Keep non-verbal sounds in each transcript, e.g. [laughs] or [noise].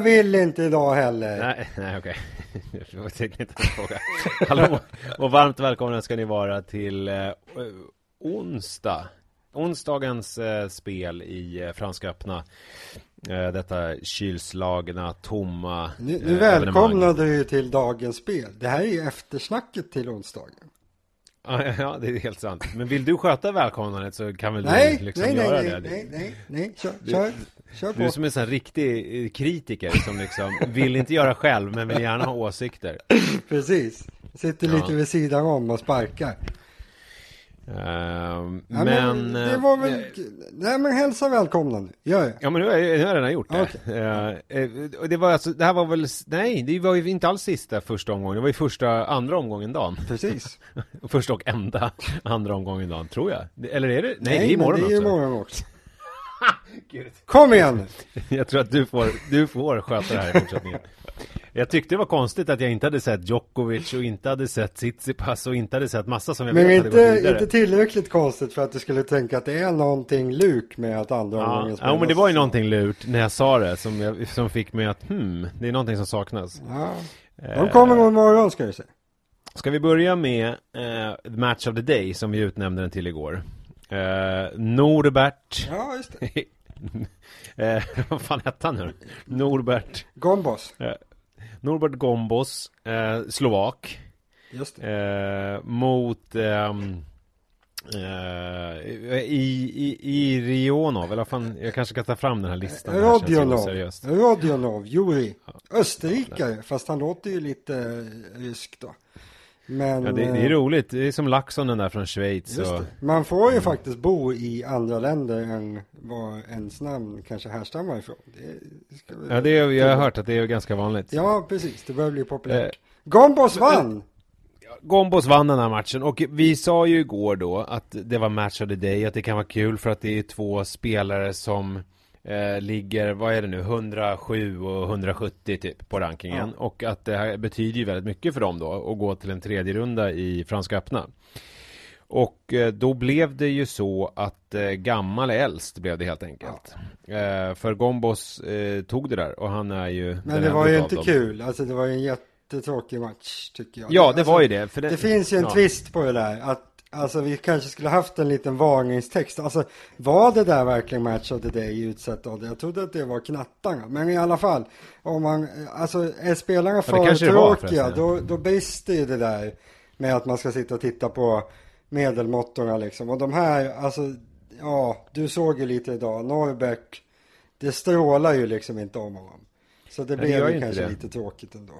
jag vill inte idag heller. Nej, nej okej. [laughs] Fråga. Hallå och varmt välkomna ska ni vara till eh, onsdag. Onsdagens eh, spel i eh, Franska öppna. Eh, detta kylslagna, tomma Nu, eh, nu välkomnar du till dagens spel. Det här är ju eftersnacket till onsdagen. Ja, det är helt sant. Men vill du sköta välkomnandet så kan väl Nej, du liksom nej, nej, göra nej, det? nej, nej, nej, kör, kör, kör Du är på. som en sån här riktig eh, kritiker som liksom vill inte göra själv men vill gärna ha åsikter. Precis. Sitter Ja. lite vid sidan om och sparkar. Ehm, Ja, men... det var väl... Nej, men hälsa välkomna nu. Gör det. Ja men nu har jag, nu har jag redan gjort det. Okej. Eh, eh, det var alltså, det här var väl, nej det var ju inte alls sista första omgången, det var ju första, andra omgången dagen. Precis. [laughs] Första och enda andra omgången dagen, tror jag. Eller är det? Nej, det är men imorgon det är också. imorgon också. [laughs] Kom igen. [laughs] Jag tror att du får, du får sköta det här i fortsättningen. Jag tyckte det var konstigt att jag inte hade sett Djokovic och inte hade sett Tsitsipas och inte hade sett massa som jag Men vet hade inte, vidare. inte tillräckligt konstigt för att du skulle tänka att det är någonting luk med att andra Ja, omgången ja, men det var ju någonting lurt när jag sa det som, jag, som fick mig att hmm, det är någonting som saknas. Ja. Eh, De kommer nog imorgon ska du se. Ska vi börja med eh, Match of the Day som vi utnämnde den till igår. Eh, Norbert Ja, just det. [laughs] eh, Vad fan hette han nu? Norbert Gombos. Norbert Gombos eh, Slovak Just det. eh, Mot eh, i, i, i Rionov, eller fan, jag kanske kan ta fram den här listan Det här. Rodionov, Juri. Österrikare, fast han låter ju lite eh, rysk då. Men Ja, det, det eh, är roligt, det är som Laxon den där från Schweiz och. Man får ju faktiskt bo i andra länder än var ens namn kanske härstammar ifrån. Det Ja, det är, jag har hört att det är ganska vanligt Ja, precis. Det börjar bli populärt. Eh, Gombos vann! Gombos vann den här matchen och vi sa ju igår då att det var match of the day, att det kan vara kul för att det är två spelare som eh, ligger, vad är det nu, 107 och 170 typ på rankingen och att det här betyder ju väldigt mycket för dem då att gå till en tredje runda i Franska öppna. Och eh, då blev det ju så att eh, gammal äldst blev det helt enkelt. Eh, för Gombos eh, tog det där och han är ju Men det var ju inte dem. kul. Alltså det var ju en jättetråkig match tycker jag. Ja, det alltså, var ju det. För Det finns ju en ja. twist på det där. Att Alltså vi kanske skulle haft en liten varningstext. Alltså var det där verkligen match of the day utsett av det? Jag trodde att det var knattarna. Men i alla fall. Om man, alltså är spelarna för tråkiga då, då brister ju det där. Med att man ska sitta och titta på medelmåttorna liksom. Och de här, alltså ja, du såg ju lite idag. Norbert, det strålar ju liksom inte om honom. Så det blev ju kanske det. lite tråkigt ändå.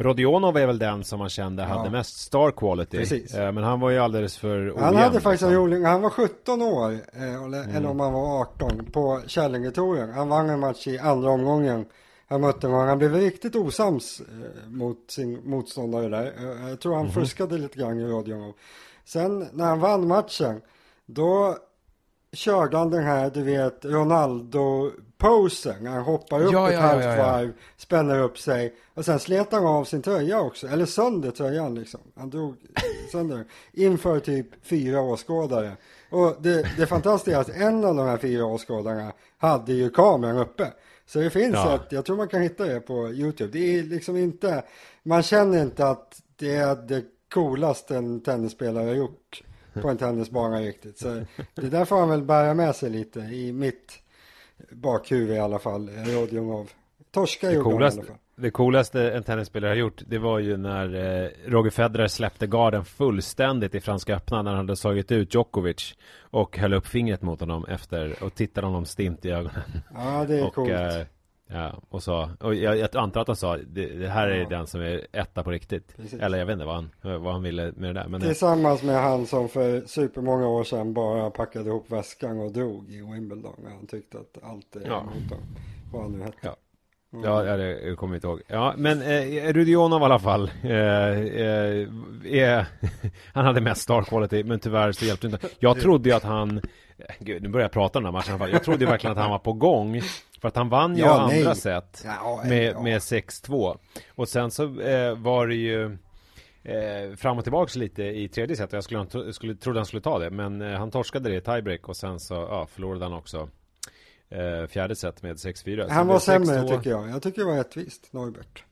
Rodionov är väl den som man kände hade mest star quality. Precis. Eh, Men han var ju alldeles för ojämn. Han hade faktiskt en liksom. rolig, han var 17 år, eh, eller, Mm. eller om han var 18, på Kärlingetouren. Han vann en match i andra omgången. Han mötte honom, han blev riktigt osams eh, mot sin motståndare där. Jag tror han Mhm. fuskade lite grann i radion. Sen när han vann matchen, då körde han den här, du vet, Ronaldo-posen. Han hoppar upp Ja, ett ja, halvt ja, ja. varv, spänner upp sig och sen slet han av sin tröja också, eller sönder tröjan liksom. Han drog sönder inför typ fyra åskådare. Och det, det fantastiska är att en av de här fyra åskådarna hade ju kameran uppe. Så det finns Ja. ett, jag tror man kan hitta det på YouTube. Det är liksom inte, man känner inte att det är det coolaste en tennisspelare har gjort på en tennisbana riktigt. Så det där får han väl bära med sig lite i mitt bakhuvud i alla fall, Rodionov. Torska Det gjorde i alla fall. det coolaste en tennisspelare har gjort Det var ju när eh, Roger Federer släppte garden fullständigt i Franska öppna När han hade slagit ut Djokovic Och höll upp fingret mot honom efter Och tittade honom stint i ögonen Ja, det är [laughs] och, coolt. eh, Ja, och sa Och jag, jag antar att han sa det, det här är Ja. den som är etta på riktigt Precis. Eller jag vet inte vad han, vad han ville med det där men eh, Tillsammans med han som för supermånga år sedan bara packade ihop väskan och drog i Wimbledon. När han tyckte att allt är Ja. emot honom. Vad han nu hette. Ja. Mm. Ja, det jag kommer inte ihåg. Ja, men eh, Rudionov i alla fall. Eh, eh, [laughs] han hade mest star quality, men tyvärr så hjälpte det inte. Jag trodde ju att han, gud, nu börjar jag prata om den här matchen. Jag trodde verkligen att han var på gång. För att han vann ju Ja, andra nej. set Ja, med, ja. med 6-2. Och sen så eh, var det ju eh, fram och tillbaks lite i tredje set. Jag skulle, skulle, trodde han skulle ta det, men eh, han torskade det i tiebreak och sen så ja, förlorade han också eh, fjärde set med 6-4. Han var sämre tycker jag. Jag tycker det var rättvist, Norbert.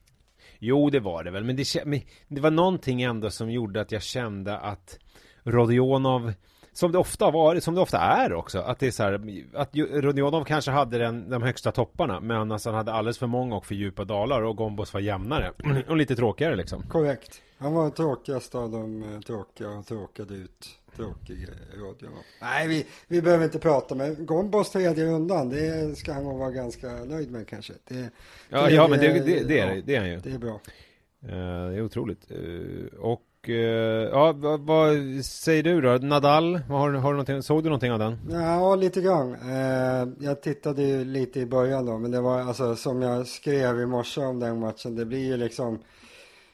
Jo, det var det väl, men det, men det var någonting ändå som gjorde att jag kände att Rodionov som det ofta var, som det ofta är också, att det är så här, att Rodionov kanske hade den, de högsta topparna, men alltså han hade alldeles för många och för djupa dalar och Gombos var jämnare och lite tråkigare liksom. Korrekt. Han var tråkigast av de eh, tråkiga och tråkade ut tråkig radio. Nej, vi, vi behöver inte prata med Gombos tredje rundan. Det ska han nog vara ganska nöjd med kanske. Det, ja, det, ja, men det, det, det, är, ja, det är han ju. Det är bra. Uh, det är otroligt. Uh, och Eh, ja, vad, vad, säger du då? Nadal, har, har du såg du någonting av den? Ja, lite grann. Eh, jag tittade ju lite i början då, men det var alltså som jag skrev i morse om den matchen. Det blir ju liksom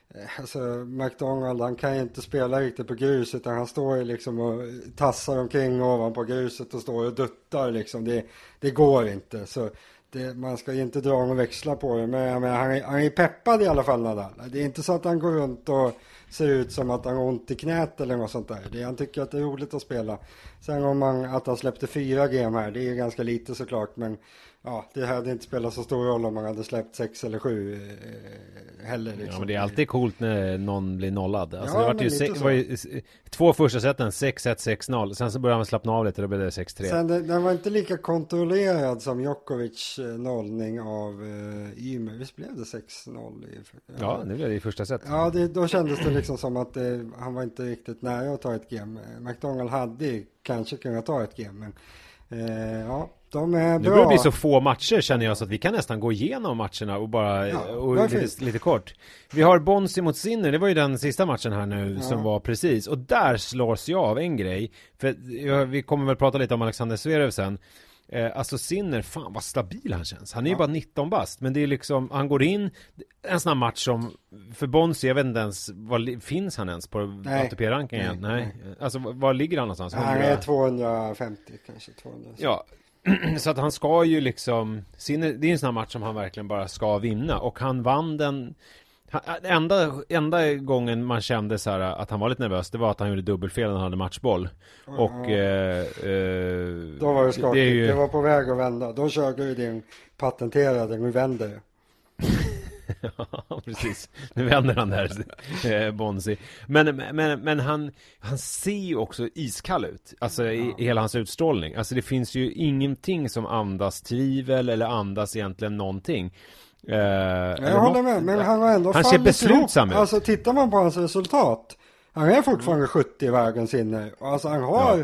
eh, alltså McDonald han kan ju inte spela riktigt på grus utan han står ju liksom och tassar omkring ovanpå gruset och står och duttar liksom. Det, det går inte. Så det, man ska ju inte dra någon växla på det. Men, men han, han är peppad i alla fall Nadal. Det är inte så att han går runt och ser ut som att han har ont i knät eller något sånt där. Det, han tycker att det är roligt att spela. Sen om man, att han släppte fyra game här, det är ju ganska lite såklart. Men ja, det hade inte spelat så stor roll om man hade släppt sex eller sju eh, heller. Liksom. Ja, men det är alltid coolt när någon blir nollad. Alltså, ja, det, var ju se, var ju två första seten, 6-1, 6-0. Sen så började man slappna av lite, då blev det 6-3. Sen det, den var inte lika kontrollerad som Djokovic eh, nollning av uh, Ymer. Visst blev det 6-0? I, ja, ja, det blev det i första set. Ja, det, då kändes det liksom som att det, han var inte riktigt nära att ta ett game. McDonald hade kanske kunnat ta ett game, men uh, ja. De är nu bra. börjar det bli så få matcher känner jag så att vi kan nästan gå igenom matcherna och bara ja, och lite, lite, kort. Vi har Bonsi mot Sinner, det var ju den sista matchen här nu ja. som var precis. Och där slås jag av en grej. För vi kommer väl prata lite om Alexander Zverev sen. Eh, alltså Sinner, fan vad stabil han känns. Han är ju bara 19 bast, men det är liksom, han går in, en sån här match som, för Bonsi, jag vet inte ens, var, finns han ens på ATP-rankingen? Nej, nej. nej. Alltså var ligger han någonstans? Han är 250 kanske, 200. Ja, [clears throat] så att han ska ju liksom, det är en sån här match som han verkligen bara ska vinna. Och han vann den Enda, enda gången man kände så här att han var lite nervös Det var att han gjorde dubbelfel när han hade matchboll. Och eh, eh, Då var det skakigt, det, ju... det, var på väg att vända. Då körde du din patenterade, nu vänder [laughs] [laughs] ja, precis. Nu vänder han där, eh, Bonsi. Men, men, men han, han ser ju också iskall ut. Alltså i, i hela hans utstrålning. Alltså det finns ju ingenting som andas tvivel eller andas egentligen någonting. Uh, jag håller med, men han har ändå Han ser beslutsam ut. Alltså tittar man på hans resultat. Han är fortfarande mm. 70 i vägens inne. Alltså han har ja.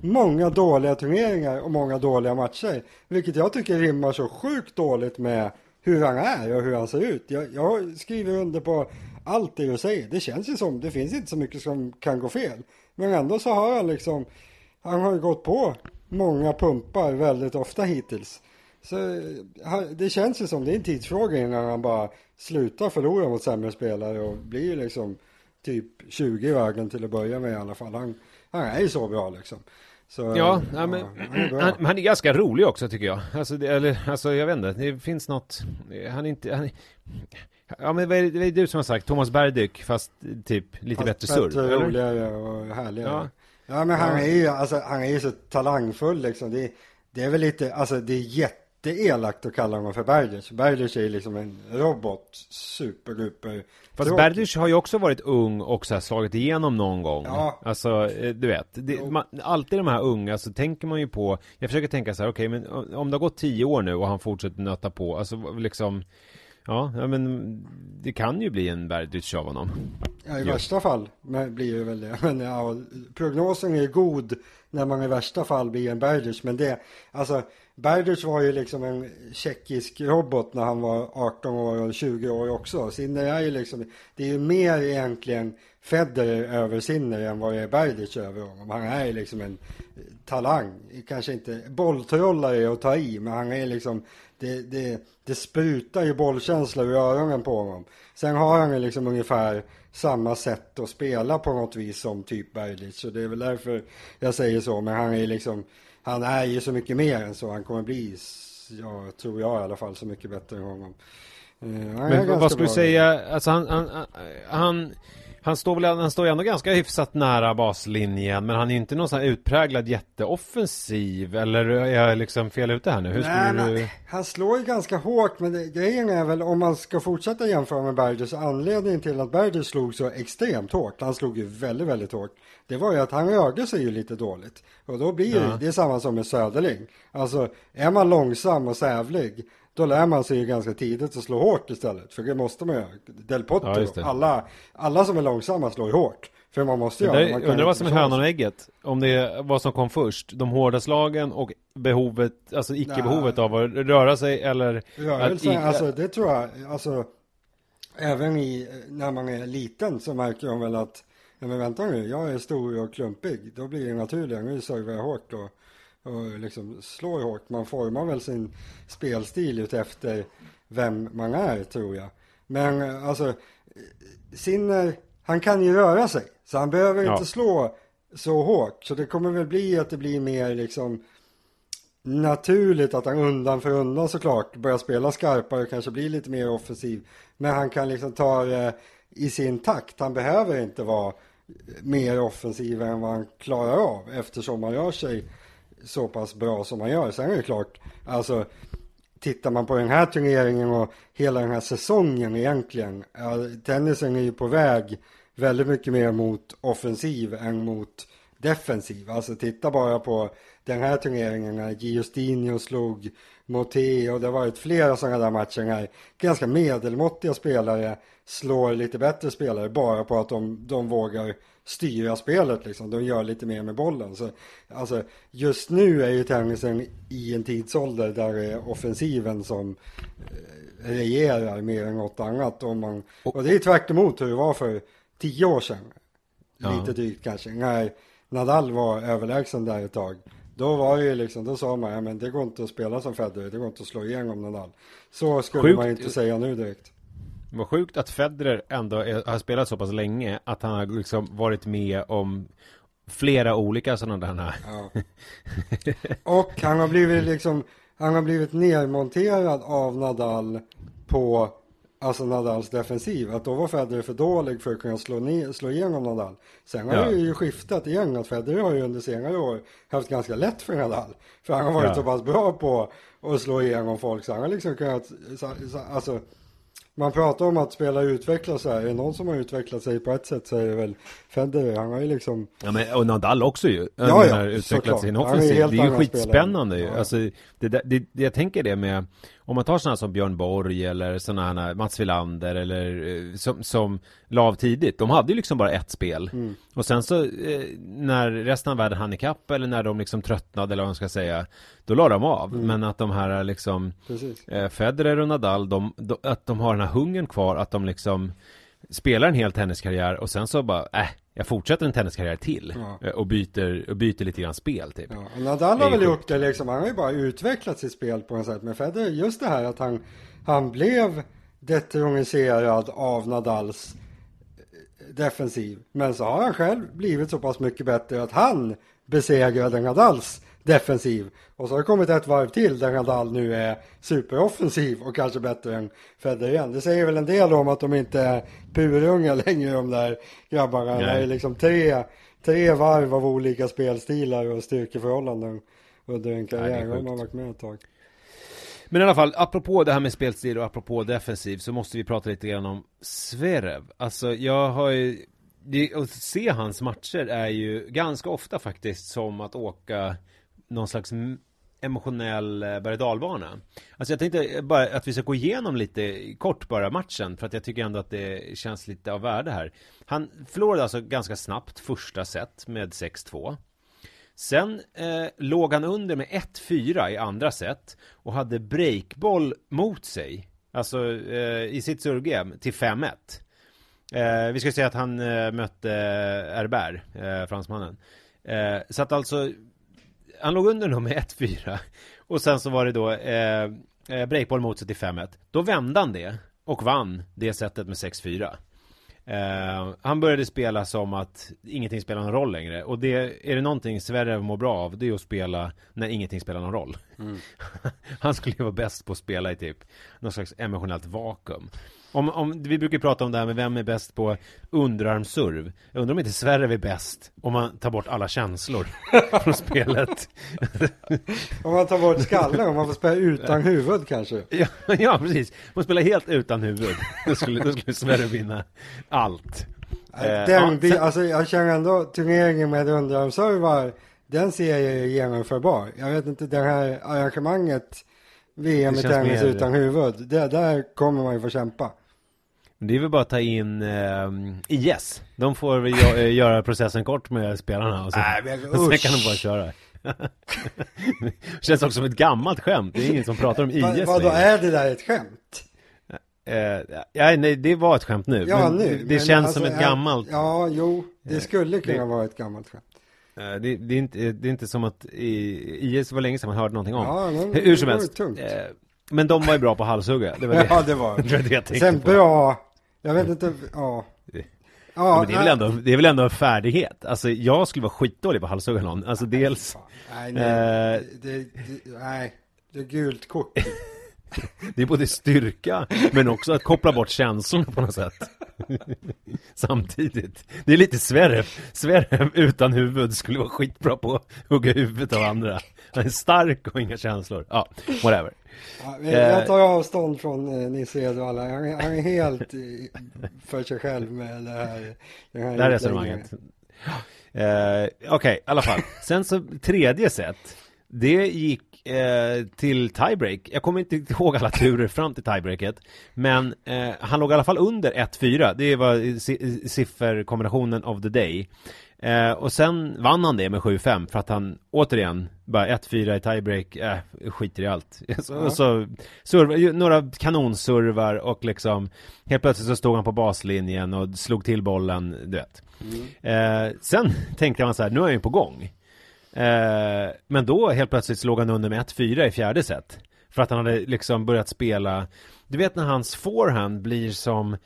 många dåliga turneringar och många dåliga matcher. Vilket jag tycker rimmar så sjukt dåligt med hur han är och hur han ser ut. Jag, jag skriver under på allt det du säger. Det känns ju som, det finns inte så mycket som kan gå fel. Men ändå så har han liksom, han har ju gått på många pumpar väldigt ofta hittills. Så det känns ju som, det är en tidsfråga innan han bara slutar förlora mot sämre spelare och blir liksom typ 20 i vägen till att börja med i alla fall. Han, han är ju så bra liksom. Så, ja, ja, men, är han, han, är ganska rolig också tycker jag. Alltså, det, eller, alltså jag vet inte, det finns något, han är inte, han, ja men det är, det är du som har sagt, Thomas Berdyk fast typ lite fast bättre surr. Bättre, roligare och härligare. Ja. ja men han är ju, alltså han är ju så talangfull liksom. Det, det är väl lite, alltså det är jätte jätteelakt att kalla honom för Berdych. Berdych är liksom en robot, superduper. Fast Berdych har ju också varit ung och så här slagit igenom någon gång. Ja. Alltså, eh, du vet. Det, man, alltid de här unga så tänker man ju på, jag försöker tänka så här, okej, okay, men om det har gått tio år nu och han fortsätter nöta på, alltså liksom Ja, ja men det kan ju bli en Berdych av honom. Ja, i värsta fall blir det väl det. [laughs] Men ja, prognosen är god när man i värsta fall blir en Berdych. Men det, alltså Berdych var ju liksom en tjeckisk robot när han var 18 år och 20 år också. Sinner är ju liksom, det är ju mer egentligen Federer över Sinner än vad det är Berdych över honom. Han är ju liksom en eh, talang, kanske inte bolltrollare att ta i, men han är liksom, det, det, det sprutar ju bollkänsla ur öronen på honom. Sen har han ju liksom ungefär samma sätt att spela på något vis som typ Berdych. Så det är väl därför jag säger så, men han är liksom han är ju så mycket mer än så. Han kommer bli, ja, tror jag i alla fall, så mycket bättre än honom. Uh, Men vad skulle du säga, alltså han, han, han Han står väl, han står ju ändå ganska hyfsat nära baslinjen Men han är inte någon sån här utpräglad jätteoffensiv Eller är jag liksom fel ute här nu? Hur Nej, du... han slår ju ganska hårt, men det, grejen är väl om man ska fortsätta jämföra med Berger så anledningen till att Berger slog så extremt hårt, han slog ju väldigt, väldigt hårt, det var ju att han rörde sig ju lite dåligt. Och då blir Ja. det, det är samma som med Söderling. Alltså, är man långsam och sävlig, då lär man sig ju ganska tidigt att slå hårt istället. För det måste man göra. Del Ja, Potro, det. alla, alla som är långsamma slår ju hårt. För man måste göra det. Kan undrar vad som är hönan och ägget? Om det är vad som kom först? De hårda slagen och behovet, alltså icke-behovet av att röra sig eller? Rörelse, att alltså det tror jag, alltså även i, när man är liten så märker de väl att, ja men vänta nu, jag är stor och klumpig, då blir det naturligt, nu servar jag hårt och, och liksom slår hårt. Man formar väl sin spelstil utefter vem man är tror jag. Men alltså, Sinner, han kan ju röra sig, så han behöver Ja. inte slå så hårt. Så det kommer väl bli att det blir mer liksom naturligt att han undan för undan såklart börjar spela skarpare och kanske blir lite mer offensiv. Men han kan liksom ta det i sin takt. Han behöver inte vara mer offensiv än vad han klarar av eftersom han rör sig så pass bra som han gör. Sen är det klart, alltså tittar man på den här turneringen och hela den här säsongen egentligen. Tennisen är ju på väg väldigt mycket mer mot offensiv än mot defensiv. Alltså titta bara på den här turneringen när Giustinio slog Moté och det har varit flera sådana där matcher när Ganska medelmåttiga spelare slår lite bättre spelare bara på att de, de vågar styra spelet liksom. De gör lite mer med bollen. Så, alltså, just nu är ju tennisen i en tidsålder där det är offensiven som eh, regerar mer än något annat. Och, man, och det är tvärt emot hur det var för tio år sedan. Ja. Lite drygt kanske. När Nadal var överlägsen där ett tag. Då var det ju liksom, då sa man, ja men det går inte att spela som Federer, det går inte att slå igenom Nadal. Så skulle Sjukt. man inte säga nu direkt. Vad sjukt att Federer ändå är, har spelat så pass länge att han har liksom varit med om flera olika sådana där Ja. Och han har blivit liksom, han har blivit nermonterad av Nadal på, alltså Nadals defensiv. Att då var Federer för dålig för att kunna slå, ner, slå igenom Nadal. Sen har Ja. det ju skiftat igen, att Federer har ju under senare år haft ganska lätt för Nadal. För han har varit Ja. så pass bra på att slå igenom folk, så han har liksom kunnat, så, så, alltså man pratar om att spela utvecklas här. Är det någon som har utvecklat sig på ett sätt så är det väl Federer. Han har ju liksom Ja men och Nadal också ju. Ja, ja, menar, utvecklat sin offensiv. Det är ju skitspännande ju. spelare. Ja. Alltså, det, det, det, jag tänker det med om man tar sådana som Björn Borg eller sådana här Mats Wilander eller eh, som, som la av tidigt. De hade ju liksom bara ett spel. Mm. Och sen så eh, när resten av världen hann ikapp eller när de liksom tröttnade eller vad man ska säga. Då la de av. Mm. Men att de här liksom eh, Federer och Nadal, de, de, att de har den här hungern kvar, att de liksom spelar en hel tenniskarriär och sen så bara, äh, jag fortsätter en tenniskarriär till Ja. eh, och byter, och byter lite grann spel typ. Ja, Nadal har väl gjort det liksom, han har ju bara utvecklat sitt spel på något sätt. Men Federer, just det här att han, han blev detroniserad av Nadals eh, defensiv. Men så har han själv blivit så pass mycket bättre att han besegrade Nadals defensiv. Och så har det kommit ett varv till där Nadal nu är superoffensiv och kanske bättre än Federer igen. Det säger väl en del om att de inte är purunga [laughs] längre de där grabbarna. Nej. Det är liksom tre, tre varv av olika spelstilar och styrkeförhållanden under en Nej, karriär. Det har man varit med ett tag. Men i alla fall, apropå det här med spelstil och apropå defensiv så måste vi prata lite grann om Zverev. Alltså jag har ju, det, att se hans matcher är ju ganska ofta faktiskt som att åka någon slags emotionell eh, berg och dalbana. Alltså jag tänkte bara att vi ska gå igenom lite kort bara matchen för att jag tycker ändå att det känns lite av värde här. Han förlorade alltså ganska snabbt första set med 6-2. Sen eh, låg han under med 1-4 i andra set och hade breakboll mot sig. Alltså eh, i sitt servegame till 5-1. Eh, vi ska säga att han eh, mötte eh, Herbert, eh, fransmannen. Eh, så att alltså, han låg under då med 1-4. Och sen så var det då eh, eh, breakboll mot sig till 5-1. Då vände han det och vann det setet med 6-4. Eh, han började spela som att ingenting spelar någon roll längre och det är det någonting Sverige mår bra av det är att spela när ingenting spelar någon roll. [laughs] han skulle ju vara bäst på att spela i typ någon slags emotionellt vakuum. Om, om, vi brukar prata om det här med vem är bäst på underarmsserv. Jag undrar om inte Sverre är bäst om man tar bort alla känslor [laughs] från spelet. om man tar bort skallen, om man får spela utan huvud kanske. Ja, [laughs] ja precis. Om man spelar helt utan huvud, då skulle, då skulle Sverre vinna allt. Den, ja, sen... alltså, jag känner ändå turneringen med underarmsservar, den ser jag genomförbar. Jag vet inte, det här arrangemanget VM i tennis utan huvud, det, där kommer man ju få kämpa. Det är väl bara att ta in eh, IS. De får väl göra processen kort med spelarna och så, Nej, men, sen [laughs] kan de bara köra. det [laughs] känns också som ett gammalt skämt. Det är ingen som pratar om IS Vad Vadå, är det där ett skämt? Uh, ja, nej, det var ett skämt nu. Ja, nu. Det, det känns alltså, som ett gammalt. Ja, jo, det skulle kunna det, vara ett gammalt skämt. Det, det, är inte, det är inte som att IS var länge sedan man hörde någonting om. Ja, men, Hur som helst. Uh, men de var ju bra på halshugga. Det var [laughs] det. ja, det var det. Sen på. bra, jag vet inte, ja. Ja, men det är, väl ändå, det är väl ändå en färdighet? Alltså jag skulle vara skitdålig på att halshugga någon. Alltså dels... Nej, nej, det, det, nej, det är gult kort. [laughs] Det är både styrka men också att koppla bort känslorna på något sätt. [laughs] Samtidigt. Det är lite Sverre Sverre utan huvud skulle vara skitbra på att hugga huvudet av andra. Han är stark och inga känslor. Ja, whatever ja, Jag tar avstånd från eh, Nisse Edwalla han, är, han är helt för sig själv med det här Det här, det här resonemanget. eh, Okej, okay, i alla fall. Sen så tredje set. Det gick eh, till tiebreak. Jag kommer inte ihåg alla turer fram till tiebreaket. Men eh, han låg i alla fall under 1-4. Det var sifferkombinationen of the day. Eh, och sen vann han det med 7-5 för att han återigen bara 1-4 i tiebreak, äh, skiter i allt. [laughs] Så, ja. så surva, några kanonsurvar och liksom helt plötsligt så stod han på baslinjen och slog till bollen, du vet. Mm. Eh, sen [laughs] tänkte man så här, nu är han ju på gång. Eh, men då helt plötsligt slog han under med 1-4 i fjärde set. För att han hade liksom börjat spela Du vet när hans forehand blir som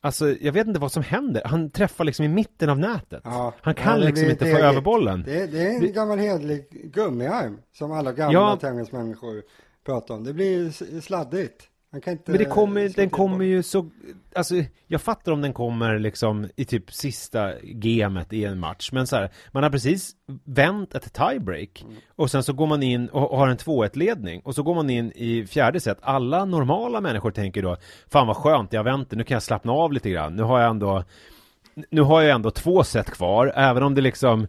Alltså jag vet inte vad som händer. Han träffar liksom i mitten av nätet. Ja, Han kan liksom blir, inte få över bollen det, det, är en gammal hederlig gummiarm Som alla gamla ja, tennismänniskor pratar om. Det blir sladdigt inte Men det kommer, den kommer ju så, alltså jag fattar om den kommer liksom i typ sista gemet i en match Men så här, man har precis vänt ett tiebreak mm. Och sen så går man in och har en 2-1 ledning Och så går man in i fjärde set Alla normala människor tänker då Fan vad skönt, jag har vänt det, nu kan jag slappna av lite grann Nu har jag ändå nu har jag ändå två set kvar, även om det liksom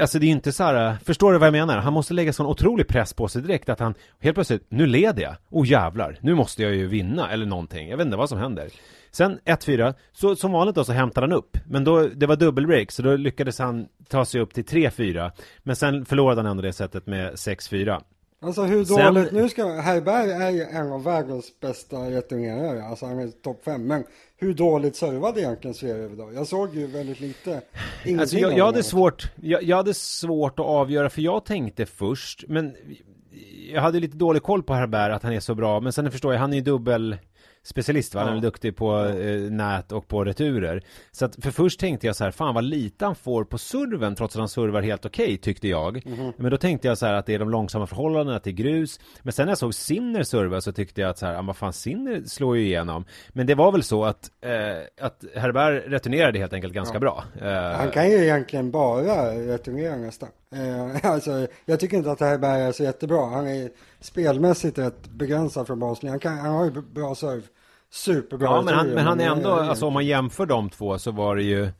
Alltså det är inte så här, förstår du vad jag menar? Han måste lägga sån otrolig press på sig direkt att han Helt plötsligt, nu leder jag, oh jävlar, nu måste jag ju vinna eller någonting. Jag vet inte vad som händer. Sen 1-4, så som vanligt då så hämtade han upp. Men då, det var dubbelbreak så då lyckades han ta sig upp till 3-4 Men sen förlorade han ändå det sättet med 6-4 Alltså hur dåligt, Sen... nu ska, Herberg är ju en av världens bästa returnerare, alltså han är topp 5, men hur dåligt servade egentligen Zverev idag? Jag såg ju väldigt lite, Alltså jag, jag hade svårt, jag, jag, hade svårt att avgöra, för jag tänkte först, men jag hade lite dålig koll på Herberg, att han är så bra, men sen förstår jag, han är ju dubbel specialist va? Han är ja. duktig på eh, nät och på returer. Så att för först tänkte jag så här, fan vad lite han får på serven trots att han servar helt okej okay, tyckte jag. Mm -hmm. Men då tänkte jag så här att det är de långsamma förhållandena till grus. Men sen när jag såg Sinner serva så tyckte jag att så här, ja vad fan Sinner slår ju igenom. Men det var väl så att, eh, att Herberg returnerade helt enkelt ganska ja. bra. Eh, han kan ju egentligen bara returnera nästan. Eh, [laughs] alltså, jag tycker inte att Herberg är så jättebra. Han är spelmässigt rätt begränsad från baslinjen. Han, han har ju bra serve. Superbra. Ja, men han, men han är ändå, alltså om man jämför de två så var det ju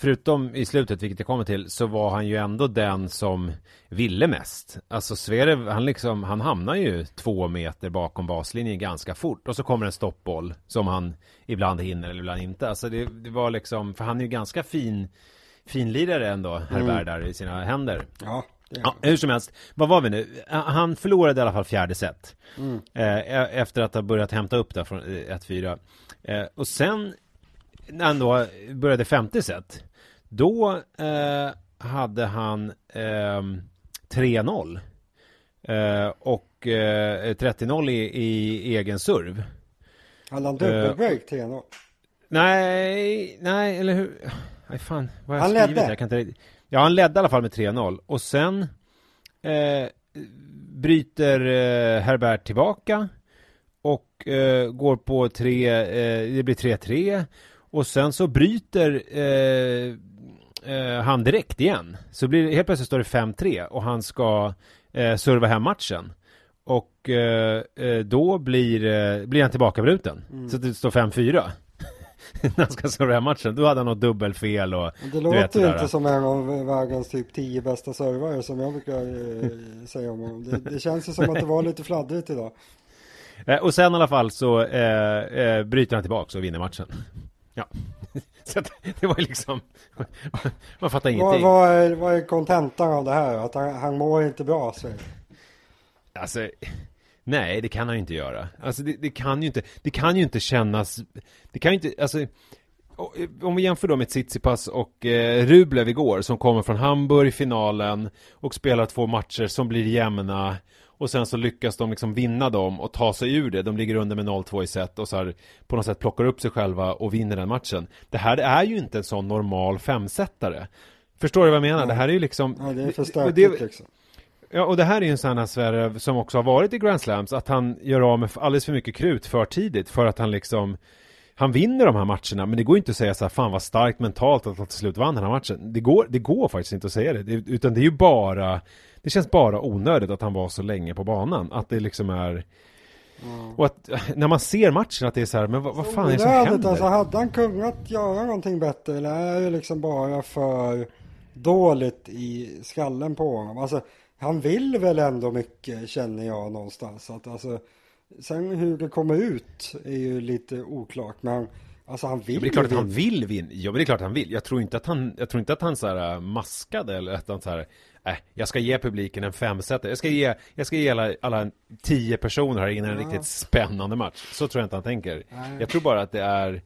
Förutom i slutet, vilket jag kommer till, så var han ju ändå den som ville mest. Alltså Zverev, han liksom, han hamnar ju två meter bakom baslinjen ganska fort. Och så kommer en stoppboll som han ibland hinner eller ibland inte. Alltså det, det var liksom, för han är ju ganska fin finlirare ändå, herr mm. där i sina händer. Ja. Ja, hur som helst, vad var vi nu? Han förlorade i alla fall fjärde set. Mm. Eh, e-, efter att ha börjat hämta upp där från 1-4. Eh, och sen, när han då började femte set, då eh, hade han 3-0. Ehm, eh, och 30-0 eh, i, i, egen serv. Hade han dubbelbreak 3-0? Nej, nej, eller hur? Nej fan, vad har jag han skrivit? Ledde. Jag kan inte... Ja, han ledde i alla fall med 3-0. Och sen eh, bryter eh, Herbert tillbaka. och eh, går på tre, eh, det blir 3-3 och sen så bryter eh, eh, han direkt igen. Så blir, helt plötsligt står det 5-3 och han ska eh, serva hem matchen. Och då blir, blir han tillbakabruten. Mm. Så det står 5-4. [laughs] när han ska serva matchen. Då hade han något dubbelfel och Det låter ju inte som en av världens typ 10 bästa servare som jag brukar eh, [laughs] säga om honom. Det, det känns ju som att det var lite fladdrigt idag. [laughs] och sen i alla fall så eh, bryter han tillbaka och vinner matchen. Ja. Så att det var liksom Man fattar ingenting Vad, är, vad är kontentan av det här? Att han, han mår inte bra så. Alltså Nej, det kan han ju inte göra Alltså det, det, kan ju inte Det kan ju inte kännas Det kan ju inte, alltså om vi jämför då med Tsitsipas och eh, Rublev igår som kommer från Hamburg finalen och spelar två matcher som blir jämna och sen så lyckas de liksom vinna dem och ta sig ur det. De ligger under med 0-2 i set och så här på något sätt plockar upp sig själva och vinner den matchen. Det här är ju inte en sån normal femsättare. Förstår du vad jag menar? Ja. Det här är ju liksom... Ja, det är för stökigt liksom. Ja, och det här är ju en sån här Sverre som också har varit i Grand Slams, att han gör av med alldeles för mycket krut för tidigt för att han liksom han vinner de här matcherna, men det går inte att säga så här, fan vad starkt mentalt att han till slut vann den här matchen. Det går, det går faktiskt inte att säga det, utan det är ju bara det känns bara onödigt att han var så länge på banan. Att det liksom är Mm. Och att när man ser matchen att det är så här, men vad, vad fan är det som händer? Alltså, hade han kunnat göra någonting bättre eller är det liksom bara för dåligt i skallen på honom? Alltså, han vill väl ändå mycket känner jag någonstans. Att, alltså, sen hur det kommer ut är ju lite oklart. Men Alltså han vill ja, Det är klart att han vill vinna. Ja, men det är klart att han vill. Jag tror inte att han, jag tror inte att han så här äh, maskade eller att han så här, äh, jag ska ge publiken en femsättare. Jag ska ge, jag ska ge alla, alla tio personer här innan en riktigt spännande match. Så tror jag inte han tänker. Nej. Jag tror bara att det är,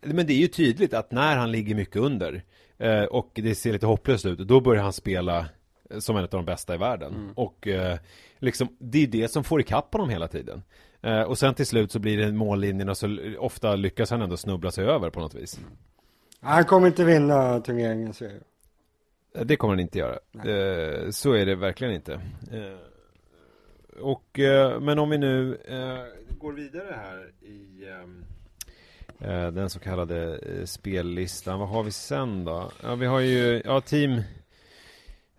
men det är ju tydligt att när han ligger mycket under eh, och det ser lite hopplöst ut, då börjar han spela som en av de bästa i världen. Mm. Och eh, liksom, det är det som får ikapp honom hela tiden. Eh, och sen till slut så blir det mållinjen och så ofta lyckas han ändå snubbla sig över på något vis. Mm. Han kommer inte vinna turneringen så eh, Det kommer han inte göra. Eh, så är det verkligen inte. Eh, och, eh, men om vi nu eh, går vidare här i den så kallade spellistan. Vad har vi sen då? Ja, vi har ju, ja, team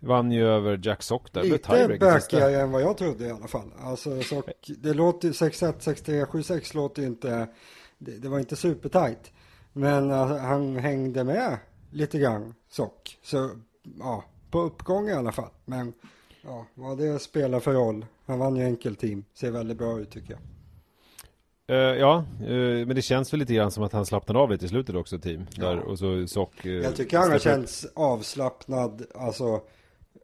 Vann ju över Jack Sock där. Lite bökigare än vad jag trodde i alla fall. Alltså Sock, det låter 6-1, 6-3, 7-6 låter ju inte, det, det var inte supertajt. Men alltså, han hängde med lite grann, Sock. Så ja, på uppgång i alla fall. Men ja, vad det spelar för roll. Han vann ju enkelteam, ser väldigt bra ut tycker jag. Uh, ja, uh, men det känns väl lite grann som att han slappnade av lite i slutet också, team. Ja. Där, och så Sock... Uh, jag tycker han har känts avslappnad, alltså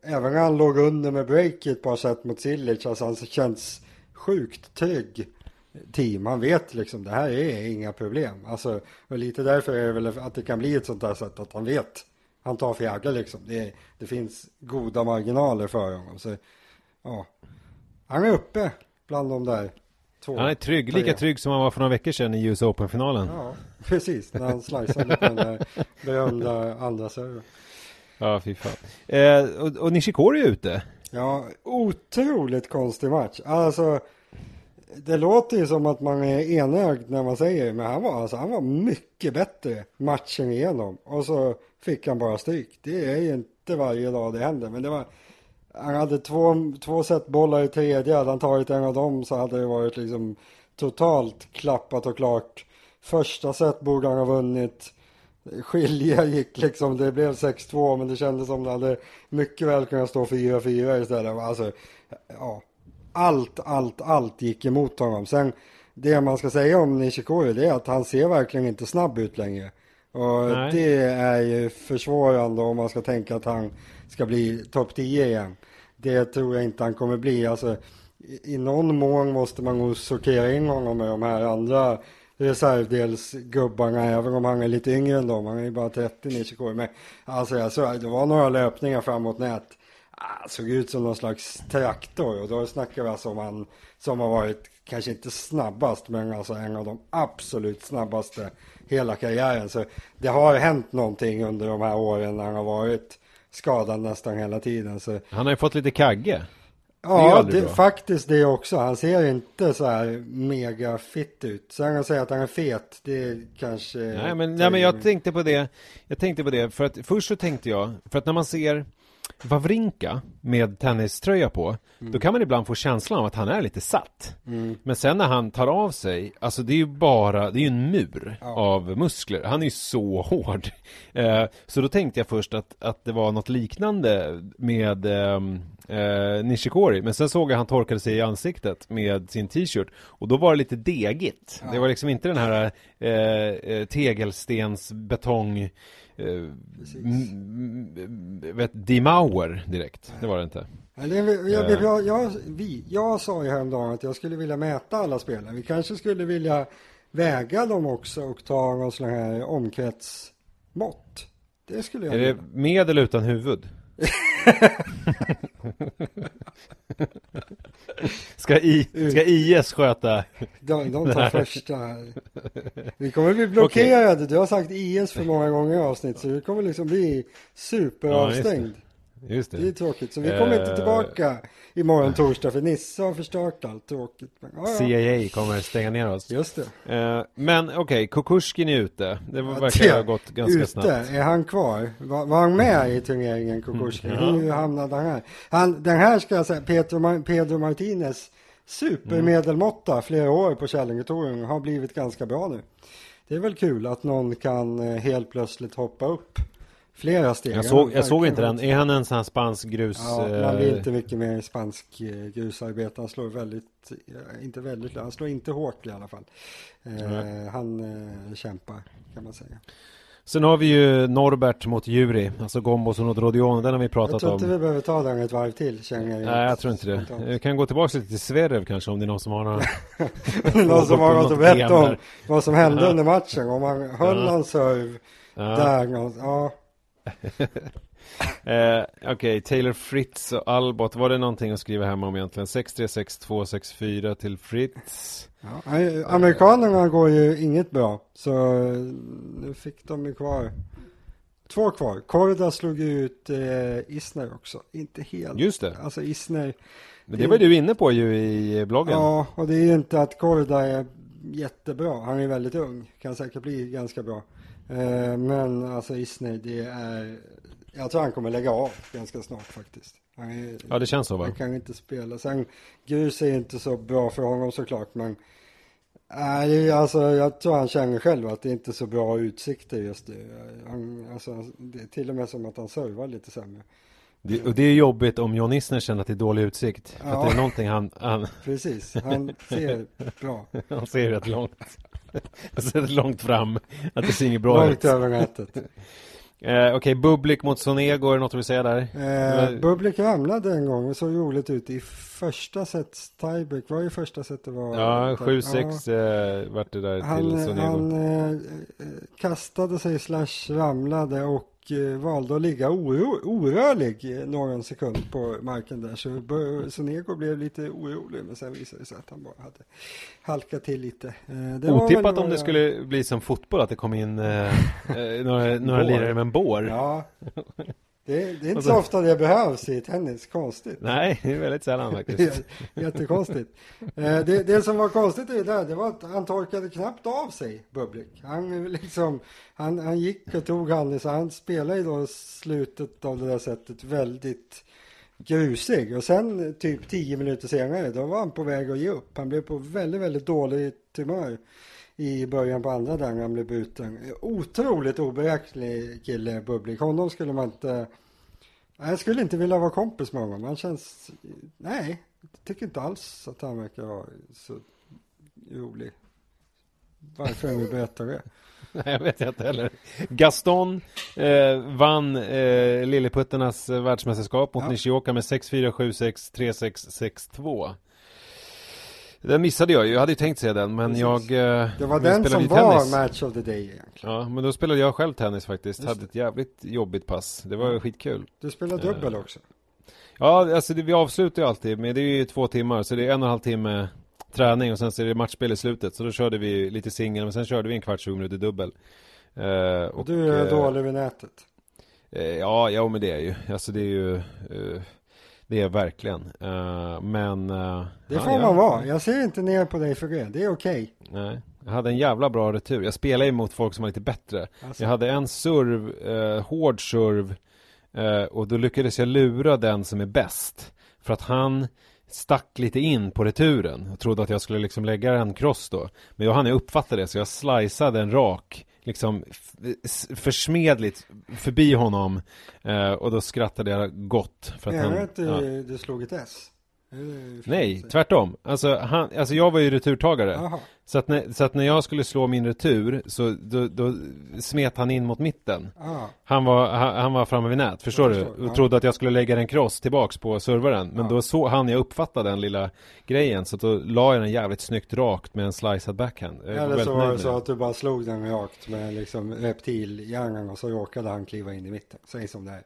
även när han låg under med breaket på sätt mot Silic, alltså han känns sjukt trygg team. Han vet liksom det här är inga problem. Alltså, och lite därför är det väl att det kan bli ett sånt där sätt att han vet. Han tar fjärde liksom. Det, det finns goda marginaler för honom. Så, ja. Han är uppe bland de där två. Han är trygg, lika trygg som han var för några veckor sedan i US Open-finalen. Ja, precis. När han sliceade på den där berömda andra serven. Ja, fy fan. Eh, och, och Nishikori är ute. Ja, otroligt konstig match. Alltså, det låter ju som att man är enögd när man säger det, men han var, alltså, han var mycket bättre matchen igenom. Och så fick han bara stryk. Det är ju inte varje dag det händer, men det var han hade två, två set bollar i tredje, hade han tagit en av dem så hade det varit liksom totalt klappat och klart. Första set borde han ha vunnit skilja gick liksom, det blev 6-2 men det kändes som det hade mycket väl kunnat stå 4-4 istället. Alltså, ja, allt, allt, allt gick emot honom. Sen det man ska säga om Nishikori det är att han ser verkligen inte snabb ut längre. Och Nej. det är ju försvårande om man ska tänka att han ska bli topp 10 igen. Det tror jag inte han kommer bli. Alltså, i någon mån måste man nog sortera in honom med de här andra reservdelsgubbarna, även om han är lite yngre än dem. Han är ju bara 30 Nishikori. Men alltså, alltså, det var några löpningar framåt nät. Ah, såg ut som någon slags traktor och då snackar vi alltså om han som har varit kanske inte snabbast men alltså en av de absolut snabbaste hela karriären. Så det har hänt någonting under de här åren när han har varit skadad nästan hela tiden. Så... Han har ju fått lite kagge. Ja, det, faktiskt det också. Han ser inte så här mega fit ut. Sen att säga att han är fet, det kanske... Nej, men, nej, men jag tänkte på det. Jag tänkte på det, för att först så tänkte jag, för att när man ser Wawrinka med tenniströja på, mm. då kan man ibland få känslan av att han är lite satt. Mm. Men sen när han tar av sig, alltså det är ju bara, det är ju en mur ja. av muskler. Han är ju så [laughs] hård. Eh, så då tänkte jag först att, att det var något liknande med eh, eh, Nishikori. Men sen såg jag han torkade sig i ansiktet med sin t-shirt. Och då var det lite degigt. Ja. Det var liksom inte den här eh, eh tegelstens betong eh, vet, Dimauer direkt. Det var det inte. Eller, jag, jag, jag, jag, vi, jag sa ju häromdagen att jag skulle vilja mäta alla spelare. Vi kanske skulle vilja väga dem också och ta någon sån här omkretsmått. Det skulle jag Är det med eller utan huvud? [laughs] [laughs] ska, I, ska IS sköta? De, de tar första. Vi kommer bli blockerade. Okay. Du har sagt IS för många gånger i avsnitt. Så vi kommer liksom bli superavstängd. Ja, Just det. det är tråkigt. Så vi kommer uh... inte eh. tillbaka imorgon torsdag för Nisse har förstört allt. Tråkigt. Men, ja, ja. CIA kommer stänga ner oss. Just det. Uh, men okej, okay, Kukushkin är ute. Det ja, verkar ha gått ganska ute. snabbt. Är han kvar? Var, var han med i turneringen Kukushkin? Mm. Hur hamnade han här? Han, den här ska jag säga, Pedro, Pedro Martinez supermedelmåtta mm. flera år på Källingetouren har blivit ganska bra nu. Det är väl kul att någon kan eh, helt plötsligt hoppa upp flera steg. Jag såg, jag såg inte den. Är han en sån här spansk grus? Ja, man blir eh, inte mycket mer spansk eh, grusarbete. Han slår väldigt, inte väldigt, han slår inte hårt i alla fall. Mm. Han eh, kämpar kan man säga. Sen har vi ju Norbert mot Juri, alltså Gombos och Rodion, den har vi pratat om. Jag tror inte om. vi behöver ta den ett varv till, känner jag. Nej, jag tror inte det. Vi kan gå tillbaka lite till Zverev kanske, om det är någon som har några... [laughs] någon som har något att berätta om vad som hände under matchen, om han höll ja. hans serve ja. där, ja. Eh, Okej, okay. Taylor Fritz och Albot, var det någonting att skriva hemma om egentligen? 636264 till Fritz. Ja, amerikanerna går ju inget bra, så nu fick de ju kvar två kvar. Korda slog ut eh, Isner också, inte helt. Just det. Alltså Isner. Men det var du inne på ju i bloggen. Ja, och det är ju inte att Korda är jättebra. Han är väldigt ung, kan säkert bli ganska bra. Eh, men alltså Isner, det är... Jag tror han kommer lägga av ganska snart faktiskt. Är, ja, det känns så va? Han kan inte spela. Sen, grus är inte så bra för honom såklart, men... Nej, alltså jag tror han känner själv att det inte är så bra utsikter just nu. Han, alltså, det är till och med som att han servar lite sämre. Det, och det är jobbigt om John Isner känner att det är dålig utsikt. Ja. Att det är någonting han, han... Precis, han ser [laughs] bra. han ser rätt långt. Jag ser långt fram att det ser inget bra ut. Långt över nätet. Eh, Okej, okay, Bublik mot Sonego, är det något du vill säga där? Eh, Bublik ramlade en gång och såg roligt ut i första set tiebreak. Var det första set det var? Ja, 7-6 ja. eh, vart det där han, till Sonego. Han eh, kastade sig slash ramlade och Eh, valde att ligga oro, orörlig någon sekund på marken där. Så Sonego blev lite orolig men sen visade det sig att han bara hade halkat till lite. Eh, det Otippat om det skulle bli som fotboll att det kom in eh, eh några, några [laughs] lirare med en bår. Ja, [laughs] det, det är inte så, så ofta det behövs i tennis, konstigt. Nej, det är väldigt sällan faktiskt. [laughs] Jättekonstigt. Eh, det, det som var konstigt i det där, det var att han torkade knappt av sig, Bublik. Han, liksom, han, han gick och tog handen, så han spelade ju då slutet av det där sättet väldigt grusig. Och sen typ tio minuter senare, då var han på väg att ge upp. Han blev på väldigt, väldigt dåligt humör i början på andra dagen han blev bruten. Otroligt oberäknelig kille, Bublik. Honom skulle man inte... Jag skulle inte vilja vara kompis med honom. Han känns... Nej, jag tycker inte alls att han verkar vara så rolig. Varför jag vill berätta det? [laughs] Nej, jag vet inte heller. Gaston eh, vann eh, Lilleputternas eh, världsmästerskap mot ja. Nishioka med 6-4, 7-6, 3-6, 6-2. Den missade jag ju, jag hade ju tänkt se den men Precis. jag eh, Det var den som var match of the day egentligen. Ja, men då spelade jag själv tennis faktiskt, Just hade ett jävligt jobbigt pass. Det var skitkul. Du spelade dubbel uh, också. Ja, alltså det, vi avslutar ju alltid, men det är ju två timmar så det är en och en halv timme träning och sen så är det matchspel i slutet. Så då körde vi lite singel, men sen körde vi en kvart, 20 minuter dubbel. Uh, och, och du är uh, dålig vid nätet. Ja, ja men det är ju, alltså det är ju Det är verkligen. Uh, men... Uh, det får ja, man vara. Jag ser inte ner på dig för det. Det är okej. Okay. Nej. Jag hade en jävla bra retur. Jag spelade mot folk som var lite bättre. Alltså. Jag hade en serv, uh, hård serv. och då lyckades jag lura den som är bäst. För att han stack lite in på returen. Jag trodde att jag skulle liksom lägga en cross då. Men jag hann uppfatta det så jag sliceade en rak liksom försmedligt förbi honom eh, och då skrattade jag gott för att han, att du, ja. du slog ett S? Nej, tvärtom. Alltså, han, alltså jag var ju returtagare. Så att, när, så att när jag skulle slå min retur så då, då smet han in mot mitten. Han var, han, han, var framme vid nät, förstår du? Och trodde att jag skulle lägga en cross tillbaks på servaren. Men då så han jag uppfatta den lilla grejen. Så då la jag den jävligt snyggt rakt med en slicead backhand. Eller så var det så att du bara slog den rakt med liksom reptilhjärnan och så råkade han kliva in i mitten. Säg som det är.